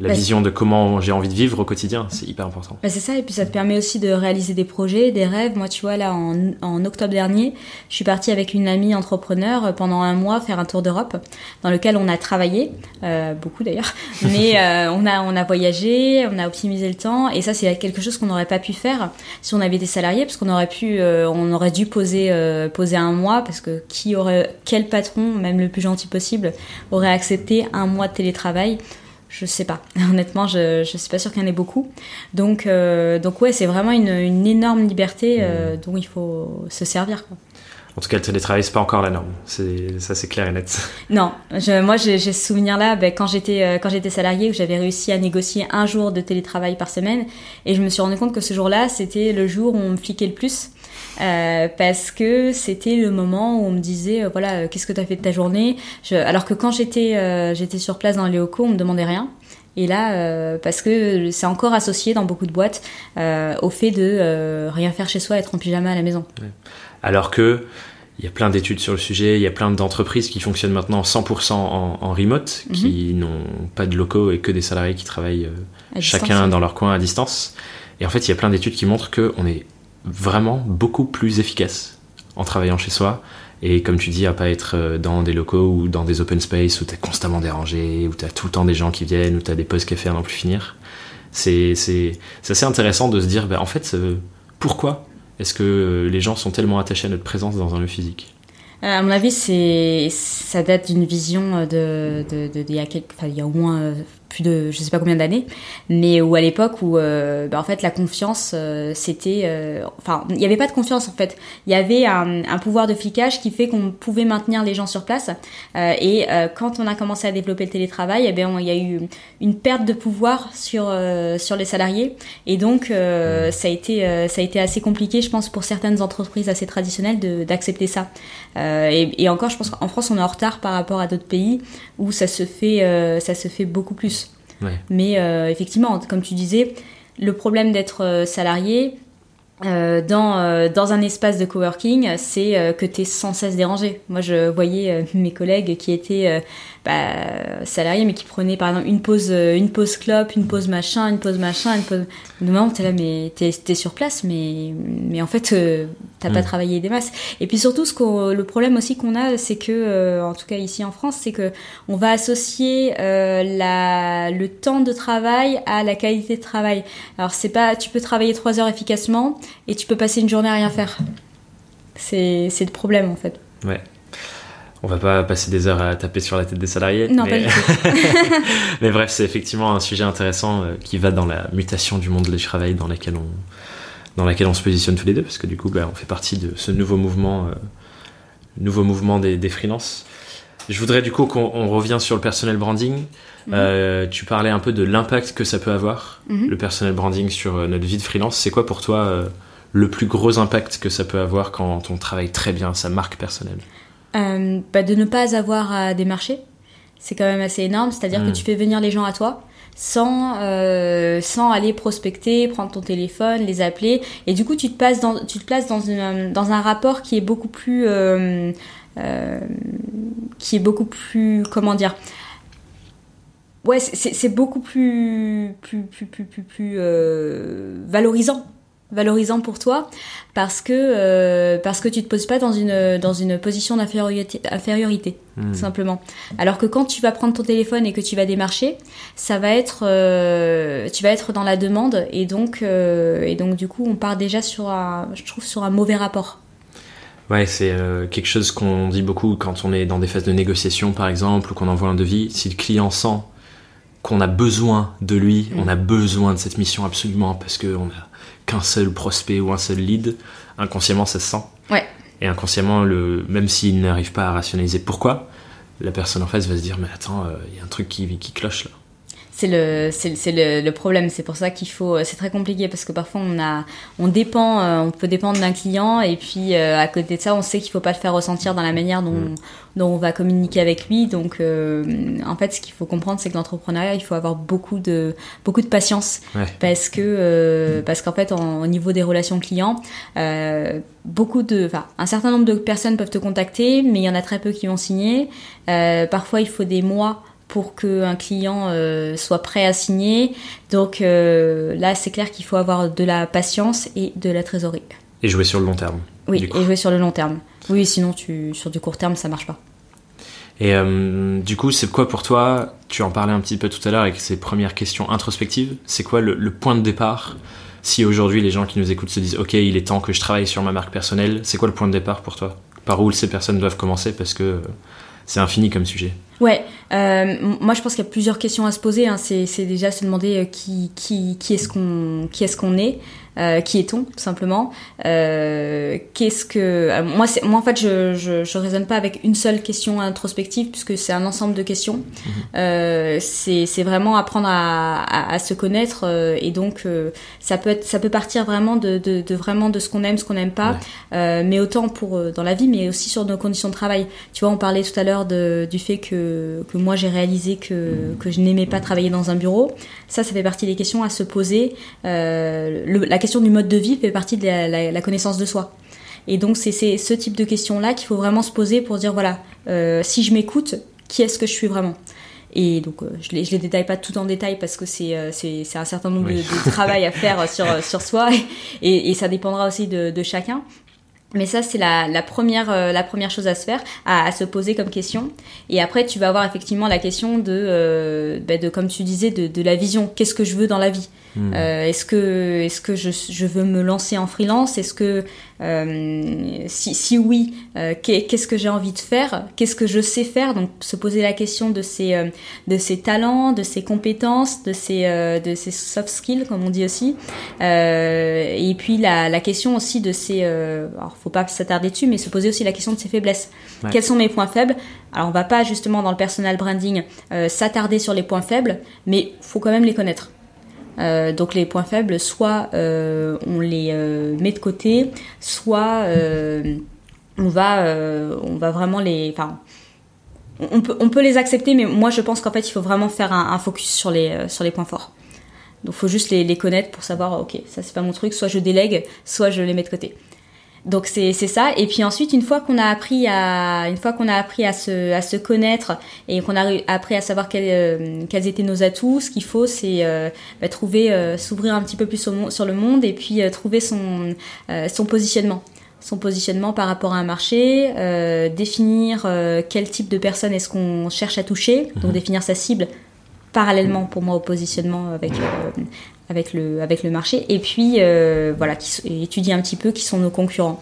Euh, la bah, vision de comment j'ai envie de vivre au quotidien, c'est hyper important. Bah c'est ça, et puis ça te permet aussi de réaliser des projets, des rêves. Moi, tu vois, là, en, en octobre dernier, je suis partie avec une amie entrepreneur pendant un mois faire un tour d'Europe, dans lequel on a travaillé, euh, beaucoup d'ailleurs, mais euh, on, a, on a voyagé, on a optimisé le temps, et ça, c'est quelque chose qu'on n'aurait pas pu faire si on avait des salariés, parce qu'on aurait pu, euh, on aurait dû poser, euh, poser un mois, parce que qui aurait, quel patron, même le plus gentil possible, aurait accepté un mois de télétravail je sais pas. Honnêtement, je, je suis pas sûre qu'il y en ait beaucoup. Donc, euh, donc ouais, c'est vraiment une, une, énorme liberté euh, mmh. dont il faut se servir. Quoi. En tout cas, le télétravail, c'est pas encore la norme. Ça, c'est clair et net. Non, je, moi, j'ai ce souvenir-là ben, quand j'étais euh, quand j'étais salariée où j'avais réussi à négocier un jour de télétravail par semaine, et je me suis rendu compte que ce jour-là, c'était le jour où on me fliquait le plus. Euh, parce que c'était le moment où on me disait euh, voilà qu'est-ce que tu as fait de ta journée? Je... alors que quand j'étais j'étais sur place dans les locaux on me demandait rien et là, parce que c'est encore associé dans beaucoup de boîtes au fait de rien faire chez soi, être en pyjama à la maison. Alors que il y a plein d'études sur le sujet, il y a plein d'entreprises qui fonctionnent maintenant 100% en, remote, mhm. qui n'ont pas de locaux et que des salariés qui travaillent euh, chacun dans leur coin à distance. Et en fait, il y a plein d'études qui montrent qu'on est vraiment beaucoup plus efficace en travaillant chez soi. Et comme tu dis, à pas être euh, dans des locaux ou dans des open space où tu es constamment dérangé, où tu as tout le temps des gens qui viennent, où tu as des pauses café à n'en plus finir. C'est assez intéressant de se dire, ben, en fait, euh, pourquoi est-ce que les gens sont tellement attachés à notre présence dans un lieu physique? Euh, à mon avis, ça date d'une vision de, de, il y a il y a au moins euh, plus de je sais pas combien d'années, mais où à l'époque où euh, bah, en fait la confiance euh, c'était, euh, enfin il n'y avait pas de confiance en fait, il y avait un, pouvoir de flicage qui fait qu'on pouvait maintenir les gens sur place. Et quand on a commencé à développer le télétravail, eh bien il y a eu une perte de pouvoir sur sur les salariés. Et donc ça a été ça a été assez compliqué je pense pour certaines entreprises assez traditionnelles d'accepter ça. Et, et, encore je pense qu'en France on est en retard par rapport à d'autres pays où ça se fait ça se fait beaucoup plus mais euh, effectivement, comme tu disais, le problème d'être euh, salarié, euh, dans, dans un espace de coworking, c'est que tu es sans cesse dérangé. Moi, je voyais mes collègues qui étaient bah, salariés, mais qui prenaient par exemple une pause, une pause clope, une pause machin, une pause machin, une pause. moment, t'es là, mais t'es es sur place, mais, mais en fait, t'as pas mm. travaillé des masses. Et puis surtout, ce le problème aussi qu'on a, c'est que, en tout cas ici en France, c'est que on va associer la, le temps de travail à la qualité de travail. Alors c'est pas, tu peux travailler trois heures efficacement et tu peux passer une journée à rien faire. C'est le problème en fait. Ouais. On va pas passer des heures à taper sur la tête des salariés. Non, mais... pas du tout. mais bref, c'est effectivement un sujet intéressant euh, qui va dans la mutation du monde du travail dans laquelle on, dans laquelle on se positionne tous les deux, parce que du coup, bah, on fait partie de ce nouveau mouvement, euh, nouveau mouvement des, des freelances. Je voudrais du coup qu'on revient sur le personnel branding. Mhm. Euh, tu parlais un peu de l'impact que ça peut avoir, mhm. le personnel branding sur notre vie de freelance. C'est quoi pour toi le plus gros impact que ça peut avoir quand on travaille très bien sa marque personnelle? Euh, bah, de ne pas avoir à démarcher. C'est quand même assez énorme, c'est-à-dire que hmm. tu fais venir les gens à toi sans, euh, sans aller prospecter, prendre ton téléphone, les appeler. Et du coup, tu te, passes dans, tu te places dans, une, dans un rapport qui est beaucoup plus... Euh, qui est beaucoup plus... Comment dire? Ouais, c'est beaucoup plus, plus, plus, plus, plus, plus valorisant valorisant pour toi parce que euh, parce que tu te poses pas dans une dans une position d'infériorité infériorité Hmm. tout simplement alors que quand tu vas prendre ton téléphone et que tu vas démarcher ça va être euh, tu vas être dans la demande et donc euh, et donc du coup on part déjà sur un je trouve sur un mauvais rapport Ouais, c'est euh, quelque chose qu'on dit beaucoup quand on est dans des phases de négociation, par exemple, ou qu'on envoie un devis. Si le client sent qu'on a besoin de lui, Mm. on a besoin de cette mission absolument parce qu'on a qu'un seul prospect ou un seul lead, inconsciemment ça se sent. Ouais. Et inconsciemment, le, même s'il n'arrive pas à rationaliser pourquoi, la personne en face va se dire mais attends, euh, il y a un truc qui, qui cloche là. C'est le c'est le, le problème c'est pour ça qu'il faut c'est très compliqué parce que parfois on a on dépend euh, on peut dépendre d'un client et puis euh, à côté de ça on sait qu'il faut pas le faire ressentir dans la manière dont Mm. dont on va communiquer avec lui donc euh, en fait ce qu'il faut comprendre c'est que l'entrepreneuriat il faut avoir beaucoup de beaucoup de patience Ouais. parce que euh, parce qu'en fait en- au niveau des relations clients euh, beaucoup de enfin un certain nombre de personnes peuvent te contacter mais il y en a très peu qui vont signer Euh, parfois il faut des mois pour qu'un client euh, soit prêt à signer donc euh, là c'est clair qu'il faut avoir de la patience et de la trésorerie Et jouer sur le long terme. oui et jouer sur le long terme oui sinon tu sur du court terme ça marche pas Et euh, du coup, c'est quoi pour toi Tu en parlais un petit peu tout à l'heure avec ces premières questions introspectives. C'est quoi le, le point de départ Si aujourd'hui les gens qui nous écoutent se disent Ok, il est temps que je travaille sur ma marque personnelle, c'est quoi le point de départ pour toi? Par où ces personnes doivent commencer? Parce que c'est infini comme sujet. Ouais, euh, moi je pense qu'il y a plusieurs questions à se poser. Hein. C'est, déjà se demander euh, qui, qui, qui est-ce qu'on, qui est-ce qu'on est, euh, qui est-on tout simplement. Euh, qu'est-ce que euh, moi, moi en fait je, je, je raisonne pas avec une seule question introspective puisque c'est un ensemble de questions. Euh, c'est, vraiment apprendre à, à, à se connaître et donc ça peut être, ça peut partir vraiment de, de, de vraiment de ce qu'on aime, ce qu'on n'aime pas, Ouais. mais autant pour dans la vie, mais aussi sur nos conditions de travail. Tu vois, on parlait tout à l'heure du fait que, que moi j'ai réalisé que, que je n'aimais pas travailler dans un bureau. Ça, ça fait partie des questions à se poser. Le- la question du mode de vie fait partie de la, la- la connaissance de soi. Et donc c'est ce type de questions-là qu'il faut vraiment se poser pour dire, voilà, euh, si je m'écoute, qui est-ce que je suis vraiment? Et donc, euh, je les, je les détaille pas tout en détail parce que c'est euh, un certain nombre Oui. de, de travail à faire sur sur soi et, et ça dépendra aussi de, de chacun. Mais ça, c'est la, la, première, euh, la première chose à se faire, à, à se poser comme question. Et après, tu vas avoir effectivement la question de, euh, bah, de comme tu disais, de, de la vision. Qu'est-ce que je veux dans la vie? Hmm. euh, Est-ce que, est-ce que je, je veux me lancer en freelance? Est-ce que, euh, si, si oui, euh, qu'est- qu'est-ce que j'ai envie de faire? Qu'est-ce que je sais faire? Donc, se poser la question de ses, euh, de ses talents, de ses compétences, de ses, de ses soft skills, comme on dit aussi. Et puis la, la question aussi de ses, alors faut pas s'attarder dessus, mais se poser aussi la question de ses faiblesses. Ouais. Quels sont mes points faibles? Alors on va pas justement dans le personal branding s'attarder sur les points faibles, mais faut quand même les connaître. Euh, donc les points faibles, soit euh, on les euh, met de côté, soit on va, on va vraiment les, on- peut, on peut les accepter, mais moi je pense qu'en fait il faut vraiment faire un, focus sur les, sur les points forts. Donc faut juste les, les connaître pour savoir, ok, ça c'est pas mon truc, soit je délègue, soit je les mets de côté. Donc c'est ça. Et puis ensuite, une fois qu'on a appris à une fois qu'on a appris à se à se connaître et qu'on a appris à savoir quels euh, quels étaient nos atouts, ce qu'il faut, c'est euh, bah, trouver euh, s'ouvrir un petit peu plus au sur le monde et puis trouver son son positionnement. Son positionnement par rapport à un marché, définir quel type de personne est-ce qu'on cherche à toucher, donc définir sa cible parallèlement pour moi au positionnement avec avec le avec le marché. Et puis euh, voilà qui, un petit peu qui sont nos concurrents.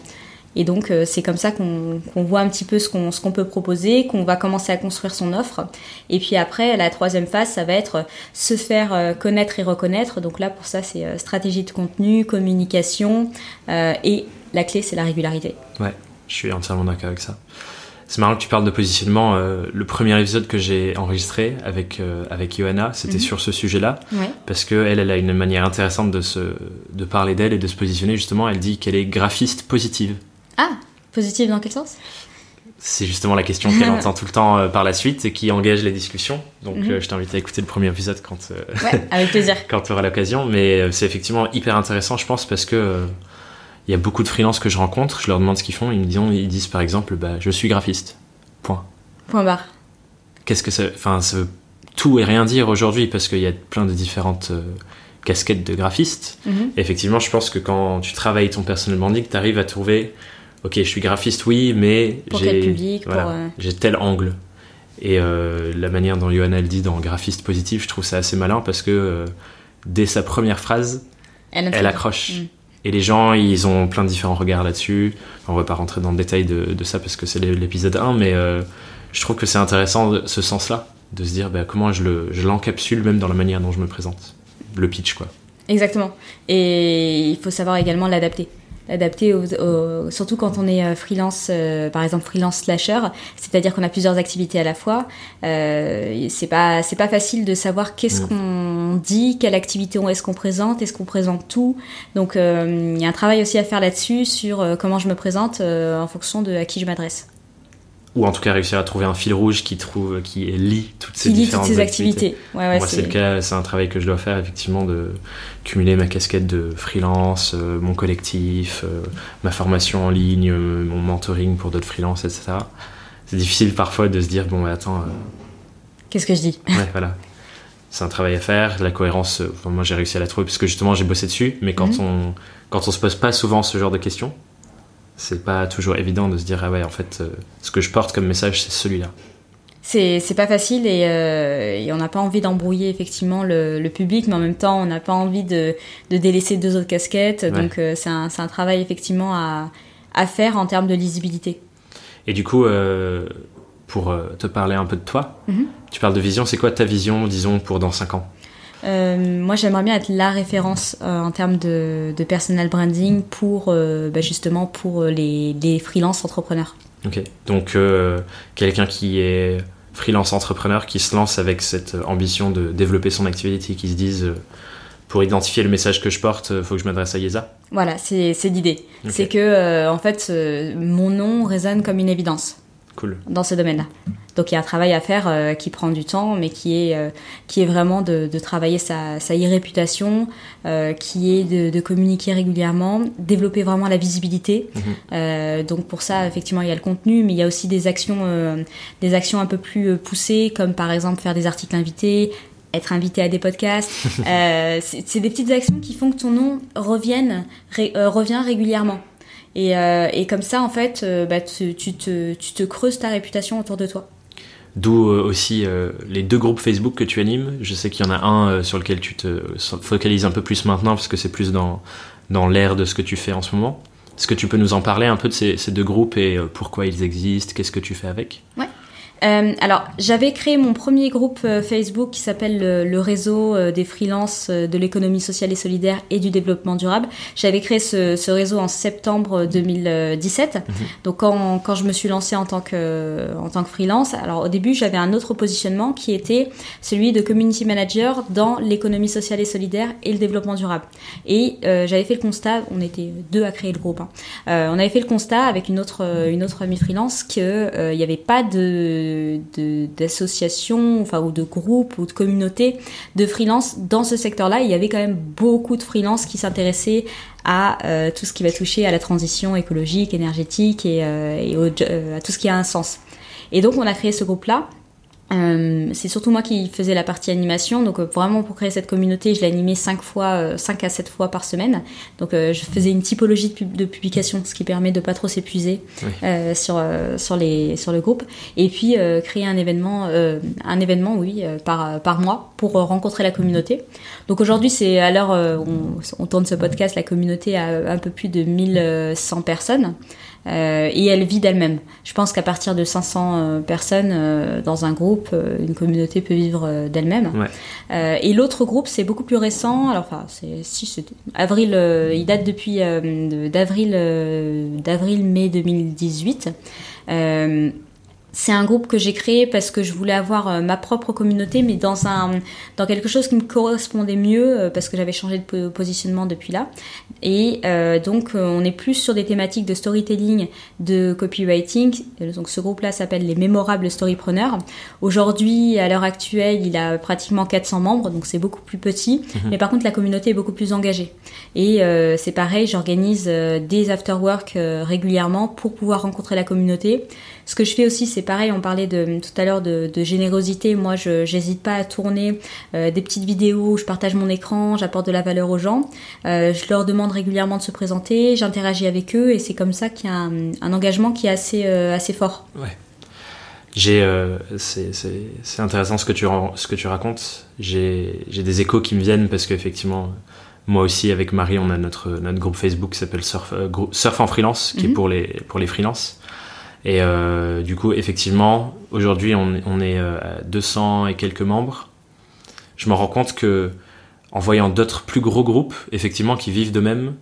Et donc euh, c'est comme ça qu'on qu'on voit un petit peu ce qu'on qu'on peut proposer qu'on va commencer à construire son offre. Et puis après la troisième phase ça va être se faire euh, connaître et reconnaître. Donc là pour ça c'est euh, stratégie de contenu communication euh, et la clé c'est la régularité. Ouais, je suis entièrement d'accord avec ça. C'est marrant que tu parles de positionnement. euh, le premier épisode que j'ai enregistré avec, euh, avec Johanna, c'était Mhm. sur ce sujet-là. ouais Parce que elle, elle a une manière intéressante de, se, de parler d'elle et de se positionner. Justement, elle dit qu'elle est graphiste positive. ah positive dans quel sens? C'est justement la question qu'elle entend tout le temps euh, par la suite et qui engage les discussions. Donc, Mhm. euh, je t'invite à écouter le premier épisode quand, euh, ouais avec plaisir quand tu auras l'occasion. Mais c'est effectivement hyper intéressant, je pense, parce que euh, il y a beaucoup de freelances que je rencontre. Je leur demande ce qu'ils font. Ils me disent, ils disent par exemple, bah, je suis graphiste. Point. point barre Qu'est-ce que ça, enfin, ça veut tout et rien dire aujourd'hui parce qu'il y a plein de différentes euh, casquette de graphiste. Mhm. Et effectivement, je pense que quand tu travailles ton personal branding, tu arrives à trouver, ok, je suis graphiste, oui, mais j'ai public, voilà, pour, euh, j'ai tel angle. Et euh, la manière dont Johanna elle dit dans graphiste positif, je trouve ça assez malin parce que euh, dès sa première phrase, Elle, elle accroche. Mm. Et les gens, ils ont plein de différents regards là-dessus. On va pas rentrer dans le détail de, ça parce que c'est l'épisode 1, mais euh, je trouve que c'est intéressant ce sens-là, de se dire bah, comment je je l'encapsule même dans la manière dont je me présente. Le pitch, quoi. Exactement. Et il faut savoir également l'adapter. L'adapter aux- aux- surtout quand on est euh, freelance, euh, par exemple freelance slasher, c'est-à-dire qu'on a plusieurs activités à la fois. Euh, c'est pas c'est pas facile de savoir qu'est-ce Mm. qu'on dit, quelle activité on est-ce qu'on présente, est-ce qu'on présente tout. Donc euh, il y a un travail aussi à faire là-dessus sur euh, comment je me présente euh, en fonction de à qui je m'adresse. Ou en tout cas réussir à trouver un fil rouge qui, trouve, qui lie toutes ces Qui lie toutes différentes ces activités. Ouais, ouais, Moi, c'est le cas, c'est un travail que je dois faire, effectivement, de cumuler ma casquette de freelance, euh, mon collectif, euh, ma formation en ligne, euh, mon mentoring pour d'autres freelances, etc. C'est difficile parfois de se dire, bon, mais attends, Qu'est-ce que je dis? Ouais, voilà. C'est un travail à faire, la cohérence, enfin, moi j'ai réussi à la trouver parce que justement j'ai bossé dessus, mais quand, Mhm. on, quand on se pose pas souvent ce genre de questions, c'est pas toujours évident de se dire, ah ouais, en fait, euh, ce que je porte comme message, c'est celui-là. C'est pas facile et, euh, et on n'a pas envie d'embrouiller effectivement le, le public, mais en même temps on n'a pas envie de, de délaisser deux autres casquettes. Ouais. Donc euh, c'est un, un travail effectivement à, à faire en termes de lisibilité. Et du coup, euh, pour te parler un peu de toi, Mhm. tu parles de vision, c'est quoi ta vision, disons, pour dans 5 ans? Euh, moi j'aimerais bien être la référence euh, en termes de, de personal branding pour euh, bah, justement pour les, les freelance entrepreneurs. Ok. Donc, quelqu'un qui est freelance entrepreneur, qui se lance avec cette ambition de développer son activité, qui se dise, pour identifier le message que je porte, il faut que je m'adresse à Yesa. Voilà, c'est l'idée. Ok. C'est que en fait mon nom résonne comme une évidence. Cool. dans ce domaine-là. Donc il y a un travail à faire euh, qui prend du temps, mais qui est, euh, qui est vraiment de, de travailler sa, sa e-réputation, euh, qui est de, de communiquer régulièrement, développer vraiment la visibilité. Mhm. Donc pour ça, effectivement, il y a le contenu, mais il y a aussi des actions, des actions un peu plus poussées, comme par exemple faire des articles invités, être invité à des podcasts. C'est des petites actions qui font que ton nom revienne, ré- revient régulièrement. Et, euh, et comme ça, en fait, euh, bah, tu, tu te, tu te creuses ta réputation autour de toi. D'où euh, aussi euh, les deux groupes Facebook que tu animes. Je sais qu'il y en a un euh, sur lequel tu te focalises un peu plus maintenant, parce que c'est plus dans, dans l'air de ce que tu fais en ce moment. Est-ce que tu peux nous en parler un peu de ces, ces deux groupes et euh, pourquoi ils existent? Qu'est-ce que tu fais avec? Euh, alors, j'avais créé mon premier groupe euh, Facebook qui s'appelle le, le réseau euh, des freelances de l'économie sociale et solidaire et du développement durable. J'avais créé ce, ce réseau en septembre 2017. Donc, quand, quand je me suis lancée en tant que, en tant que freelance, alors au début, j'avais un autre positionnement qui était celui de community manager dans l'économie sociale et solidaire et le développement durable. Et euh, j'avais fait le constat, on était deux à créer le groupe, hein. Euh, on avait fait le constat avec une autre, une autre amie freelance qu'il n'y avait pas de d'associations enfin, ou de groupes ou de communautés de freelance dans ce secteur-là. Il y avait quand même beaucoup de freelance qui s'intéressaient à euh, tout ce qui va toucher à la transition écologique, énergétique et, euh, euh, à tout ce qui a un sens. Et donc on a créé ce groupe-là. Euh, c'est surtout moi qui faisais la partie animation, donc euh, vraiment pour créer cette communauté, je animée 5 fois, 5 à 7 fois par semaine. Donc euh, je faisais une typologie de, pub- de publication, ce qui permet de pas trop s'épuiser Oui. euh, sur euh, sur les sur le groupe. Et puis euh, créer un événement, euh, un événement oui euh, par par mois pour euh, rencontrer la communauté. Donc aujourd'hui c'est à l'heure euh, on, on tourne ce podcast, la communauté a un peu plus de 1100 personnes. Euh, et elle vit d'elle-même. Je pense qu'à partir de 500 euh, personnes euh, dans un groupe, une communauté peut vivre d'elle-même. Ouais. Et l'autre groupe, c'est beaucoup plus récent. Alors, enfin, c'est si avril. il date depuis de- d'avril, d'avril-mai 2018. C'est un groupe que j'ai créé parce que je voulais avoir euh, ma propre communauté, mais dans un dans quelque chose qui me correspondait mieux euh, parce que j'avais changé de po- positionnement depuis là. Et euh, donc euh, on est plus sur des thématiques de storytelling, de copywriting. Donc ce groupe-là s'appelle les mémorables storypreneurs. Aujourd'hui, à l'heure actuelle, il a pratiquement 400 membres, donc c'est beaucoup plus petit. Mais par contre, la communauté est beaucoup plus engagée. Et euh, c'est pareil, j'organise des afterwork régulièrement pour pouvoir rencontrer la communauté Ce que je fais aussi, c'est pareil, on parlait de, tout à l'heure de, générosité. Moi, je n'hésite pas à tourner des petites vidéos où je partage mon écran, j'apporte de la valeur aux gens. je leur demande régulièrement de se présenter, j'interagis avec eux et c'est comme ça qu'il y a un, un, engagement qui est assez, assez fort. Ouais. J'ai, euh, c'est intéressant ce que tu, ce que tu racontes. J'ai des échos qui me viennent parce qu'effectivement, moi aussi, avec Marie, on a notre, notre groupe Facebook qui s'appelle Surf, euh, Surf en freelance, qui est mhm. pour les, pour les freelances. Et euh, du coup, effectivement, aujourd'hui, on, est à 200 et quelques membres. Je me rends compte que, en voyant d'autres plus gros groupes, effectivement, qui vivent de même,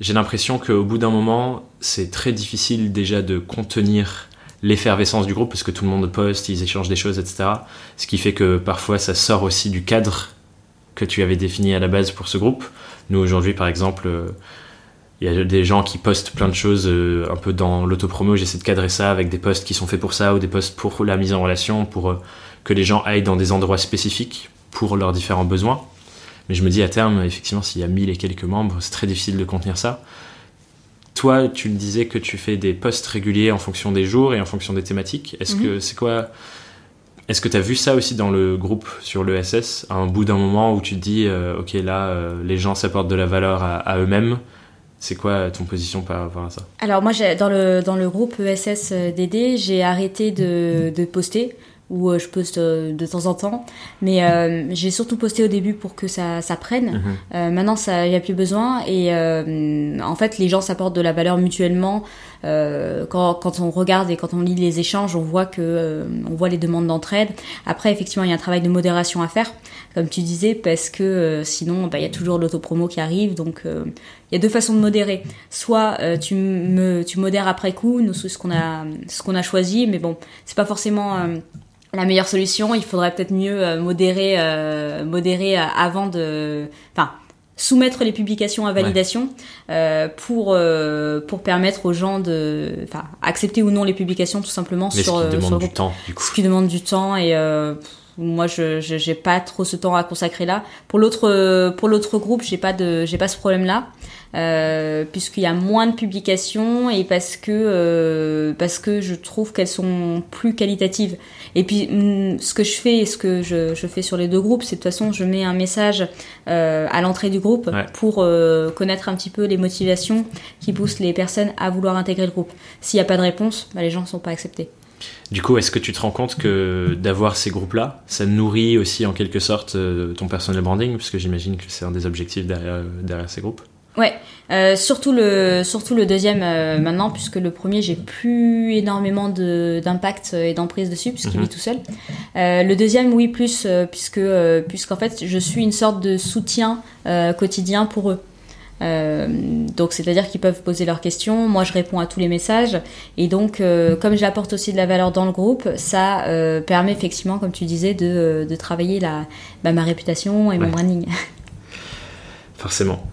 j'ai l'impression qu'au bout d'un moment, c'est très difficile déjà de contenir l'effervescence du groupe parce que tout le monde poste, ils échangent des choses, etc. Ce qui fait que parfois ça sort aussi du cadre que tu avais défini à la base pour ce groupe. Nous aujourd'hui par exemple, euh, il y a des gens qui postent plein de choses euh, un peu dans l'autopromo, j'essaie de cadrer ça avec des posts qui sont faits pour ça ou des posts pour la mise en relation, pour euh, que les gens aillent dans des endroits spécifiques pour leurs différents besoins. Mais je me dis à terme, effectivement, s'il y a mille et quelques membres, c'est très difficile de contenir ça. Toi, tu me disais que tu fais des posts réguliers en fonction des jours et en fonction des thématiques. Est-ce que mhm. c'est quoi Est-ce que tu as vu ça aussi dans le groupe sur l'ESS à un bout d'un moment où tu te dis, euh, ok, là, les gens s'apportent de la valeur à, eux-mêmes c'est quoi ton position par rapport à ça? Alors moi, dans le, dans le groupe ESS DD, j'ai arrêté de, de poster où euh, je poste euh, de temps en temps. Mais euh, j'ai surtout posté au début pour que ça, ça prenne. Mhm. maintenant, il n'y a plus besoin. Et en fait, les gens s'apportent de la valeur mutuellement. Quand, quand, on regarde et quand on lit les échanges, on voit que on voit les demandes d'entraide. Après, effectivement, il y a un travail de modération à faire, comme tu disais, parce que sinon, bah, il y a toujours l'autopromo qui arrive. Donc, il y a deux façons de modérer. Soit tu, me, tu modères après coup, nous, ce qu'on a, ce qu'on a choisi, mais bon, c'est pas forcément la meilleure solution. Il faudrait peut-être mieux euh, modérer, euh, modérer euh, avant de, enfin, soumettre les publications à validation euh, pour pour permettre aux gens de, enfin, accepter ou non les publications tout simplement Mais sur, ce qui demande du temps. Du coup. Ce qui demande du temps et moi je j'ai pas trop ce temps à consacrer là. Pour l'autre pour l'autre groupe, j'ai pas de j'ai pas ce problème là. Euh, puisqu'il y a moins de publications et parce que euh, parce que je trouve qu'elles sont plus qualitatives. Et puis mm, ce que je fais et ce que je, je fais sur les deux groupes, c'est de toute façon je mets un message euh, à l'entrée du groupe pour euh, connaître un petit peu les motivations qui poussent les personnes à vouloir intégrer le groupe. S'il n'y a pas de réponse, bah, les gens ne sont pas acceptés. Du coup, est-ce que tu te rends compte que d'avoir ces groupes-là, ça nourrit aussi en quelque sorte ton personnel branding, parce que j'imagine que c'est un des objectifs derrière, derrière ces groupes Ouais, euh, surtout le surtout le deuxième euh, maintenant puisque le premier j'ai plus énormément d'impact et d'emprise dessus puisqu'il mhm. vit tout seul. Euh, le deuxième oui plus euh, puisque euh, puisqu'en fait je suis une sorte de soutien quotidien pour eux. Donc c'est-à-dire qu'ils peuvent poser leurs questions, moi je réponds à tous les messages et donc comme j'apporte aussi de la valeur dans le groupe, ça permet effectivement comme tu disais de, de travailler la bah, ma réputation et mon branding. Forcément.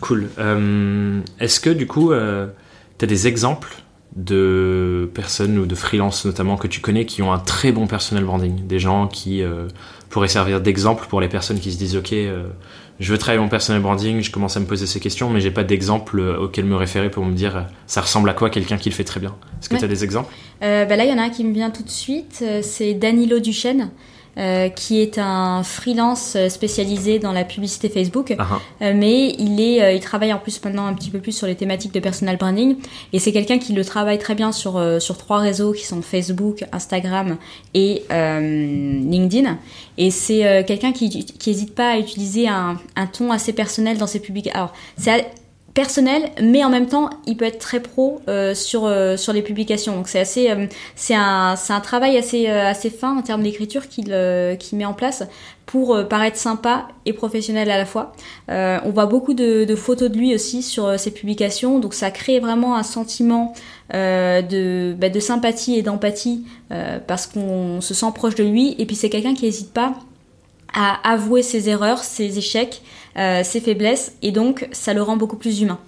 Cool. Euh, est-ce que du coup, euh, tu as des exemples de personnes ou de freelance notamment que tu connais qui ont un très bon personnel branding? Des gens qui euh, pourraient servir d'exemple pour les personnes qui se disent Ok, je veux travailler mon personnel branding, je commence à me poser ces questions, mais j'ai pas d'exemple auquel me référer pour me dire ça ressemble à quoi quelqu'un qui le fait très bien. Est-ce que tu as des exemples? Bah Là, il y en a un qui me vient tout de suite c'est Danilo Duchesne. Euh, qui est un freelance spécialisé dans la publicité Facebook, uh-huh. euh, mais il est, euh, il travaille en plus maintenant un petit peu plus sur les thématiques de personal branding, et c'est quelqu'un qui le travaille très bien sur sur trois réseaux qui sont Facebook, Instagram et LinkedIn, et c'est quelqu'un qui qui hésite pas à utiliser un, un ton assez personnel dans ses publications. Alors c'est personnel, mais en même temps, il peut être très pro euh, sur euh, sur les publications. Donc c'est assez, euh, c'est un c'est un travail assez assez fin en termes d'écriture qu'il qu'il met en place pour paraître sympa et professionnel à la fois. on voit beaucoup de, photos de lui aussi sur ses publications, donc ça crée vraiment un sentiment de bah, de sympathie et d'empathie parce qu'on se sent proche de lui. Et puis c'est quelqu'un qui n'hésite pas à avouer ses erreurs, ses échecs, euh, ses faiblesses, et donc ça le rend beaucoup plus humain.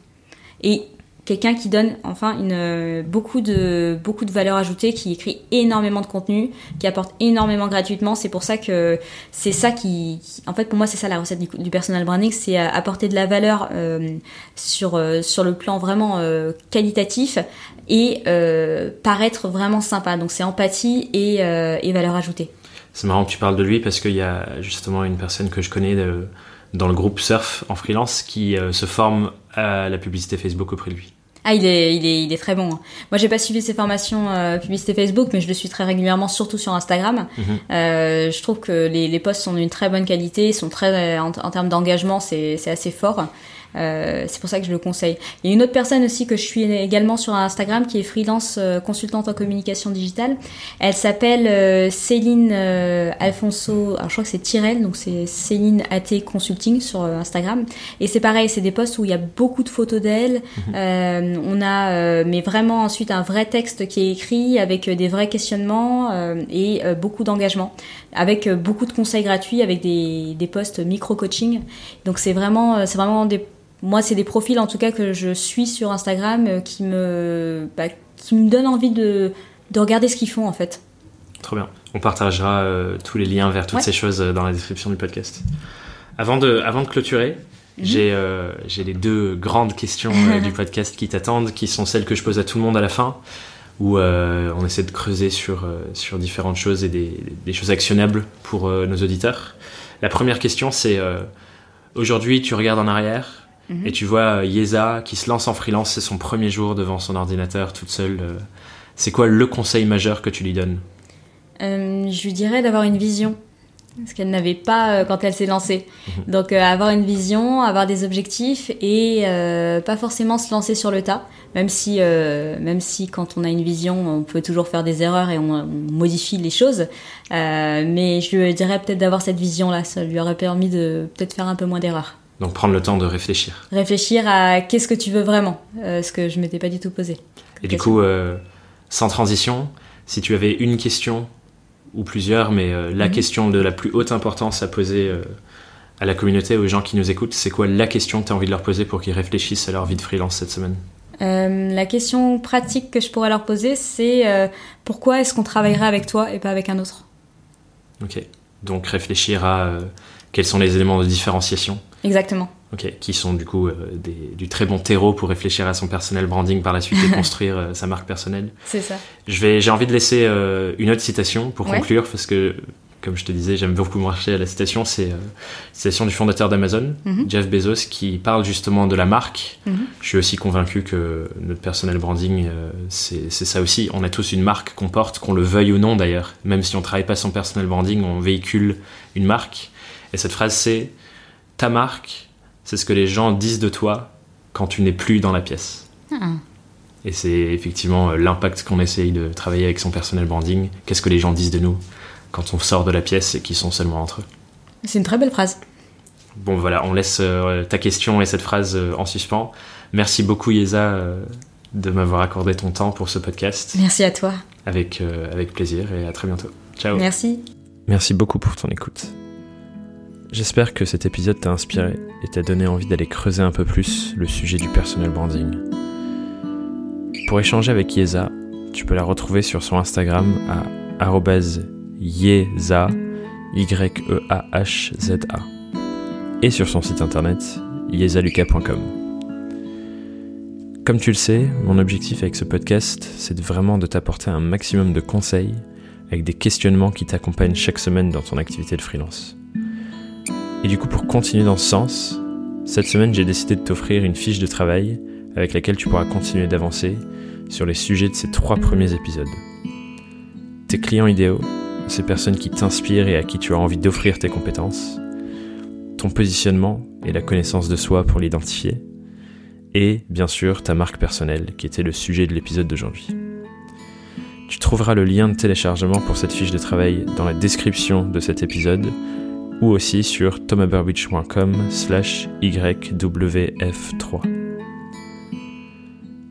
Et quelqu'un qui donne enfin une beaucoup de beaucoup de valeur ajoutée, qui écrit énormément de contenu, qui apporte énormément gratuitement. C'est pour ça que c'est ça qui, en fait, pour moi, c'est ça la recette du, personal branding, c'est apporter de la valeur sur sur le plan vraiment qualitatif et paraître vraiment sympa. Donc c'est empathie et, valeur ajoutée. C'est marrant que tu parles de lui parce qu'il y a justement une personne que je connais dans le groupe Surf en freelance qui euh, se forme à la publicité Facebook auprès de lui. Ah, il est, il est, il est très bon. Hein. Moi, j'ai pas suivi ses formations euh, publicité Facebook, mais je le suis très régulièrement, surtout sur Instagram. Mhm. Euh, je trouve que les, les posts sont d'une très bonne qualité, sont très, en, en termes d'engagement, c'est assez fort. Euh, c'est pour ça que je le conseille. Il y a une autre personne aussi que je suis également sur Instagram qui est freelance euh, consultante en communication digitale. Elle s'appelle euh, Céline Alfonso. Alors je crois que c'est Tyrell, donc c'est Céline AT Consulting sur Instagram. Et c'est pareil, c'est des posts où il y a beaucoup de photos d'elle. Mhm. on a, mais vraiment ensuite un vrai texte qui est écrit avec des vrais questionnements et beaucoup d'engagement, avec beaucoup de conseils gratuits, avec des, des posts micro coaching. Donc c'est vraiment, c'est vraiment des moi, c'est des profils en tout cas que je suis sur Instagram euh, qui me, bah, qui me donnent envie de, de regarder ce qu'ils font en fait. Trop bien. On partagera euh, tous les liens vers toutes ces choses euh, dans la description du podcast. Avant de, avant de clôturer, mhm. j'ai les deux grandes questions du podcast qui t'attendent, qui sont celles que je pose à tout le monde à la fin, où on essaie de creuser sur, sur différentes choses et des, des choses actionnables pour nos auditeurs. La première question, c'est aujourd'hui, tu regardes en arrière, Mhm. Et tu vois euh, Yeza qui se lance en freelance, c'est son premier jour devant son ordinateur toute seule. Euh. C'est quoi le conseil majeur que tu lui donnes? Euh, Je lui dirais d'avoir une vision. Ce qu'elle n'avait pas quand elle s'est lancée. Mhm. Donc avoir une vision, avoir des objectifs et pas forcément se lancer sur le tas. Même si, même si quand on a une vision, on peut toujours faire des erreurs et on, modifie les choses. mais je lui dirais peut-être d'avoir cette vision-là. Ça lui aurait permis de peut-être faire un peu moins d'erreurs. Donc prendre le temps de réfléchir. Réfléchir à qu'est-ce que tu veux vraiment, euh, ce que je m'étais pas du tout posé. Et du coup, euh, sans transition, si tu avais une question ou plusieurs, mais euh, la mhm. question de la plus haute importance à poser à la communauté, aux gens qui nous écoutent, c'est quoi la question que tu as envie de leur poser pour qu'ils réfléchissent à leur vie de freelance cette semaine? La question pratique que je pourrais leur poser, c'est pourquoi est-ce qu'on travaillerait avec toi et pas avec un autre? Ok, donc réfléchir à quels sont les éléments de différenciation Exactement. Ok, qui sont du coup euh, du très bon terreau pour réfléchir à son personnel branding par la suite et construire euh, sa marque personnelle. C'est ça. Je vais, j'ai envie de laisser euh, une autre citation pour conclure parce que, comme je te disais, j'aime beaucoup marcher à la citation. C'est la citation du fondateur d'Amazon, mhm. Jeff Bezos, qui parle justement de la marque. Mhm. Je suis aussi convaincu que notre personnel branding, c'est, c'est ça aussi. On a tous une marque qu'on porte, qu'on le veuille ou non d'ailleurs. Même si on travaille pas son personnel branding, on véhicule une marque. Et cette phrase, c'est ta marque, c'est ce que les gens disent de toi quand tu n'es plus dans la pièce. Ah. Et c'est effectivement euh, l'impact qu'on essaye de travailler avec son personnel branding. Qu'est-ce que les gens disent de nous quand on sort de la pièce et qu'ils sont seulement entre eux? C'est une très belle phrase. Bon voilà, on laisse euh, ta question et cette phrase euh, en suspens. Merci beaucoup Yeza de m'avoir accordé ton temps pour ce podcast. Merci à toi. Avec, avec plaisir et à très bientôt. Ciao. Merci. Merci beaucoup pour ton écoute. J'espère que cet épisode t'a inspiré et t'a donné envie d'aller creuser un peu plus le sujet du personal branding. Pour échanger avec Yeza, tu peux la retrouver sur son Instagram à yeza, y e a h z a et sur son site internet yezaluca.com. Comme tu le sais, mon objectif avec ce podcast, c'est vraiment de t'apporter un maximum de conseils avec des questionnements qui t'accompagnent chaque semaine dans ton activité de freelance. Et du coup, pour continuer dans ce sens, cette semaine, j'ai décidé de t'offrir une fiche de travail avec laquelle tu pourras continuer d'avancer sur les sujets de ces trois premiers épisodes. Tes clients idéaux, ces personnes qui t'inspirent et à qui tu as envie d'offrir tes compétences, ton positionnement et la connaissance de soi pour l'identifier, et bien sûr ta marque personnelle qui était le sujet de l'épisode d'aujourd'hui. Tu trouveras le lien de téléchargement pour cette fiche de travail dans la description de cet épisode ou aussi sur thomaburbidge.com slash YWF3.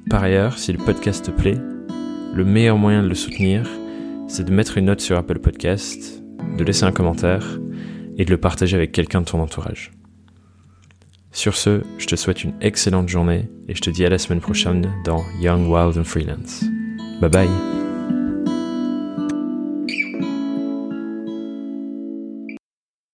Par ailleurs, si le podcast te plaît, le meilleur moyen de le soutenir, c'est de mettre une note sur Apple Podcast, de laisser un commentaire et de le partager avec quelqu'un de ton entourage. Sur ce, je te souhaite une excellente journée et je te dis à la semaine prochaine dans Young, Wild and Freelance. Bye bye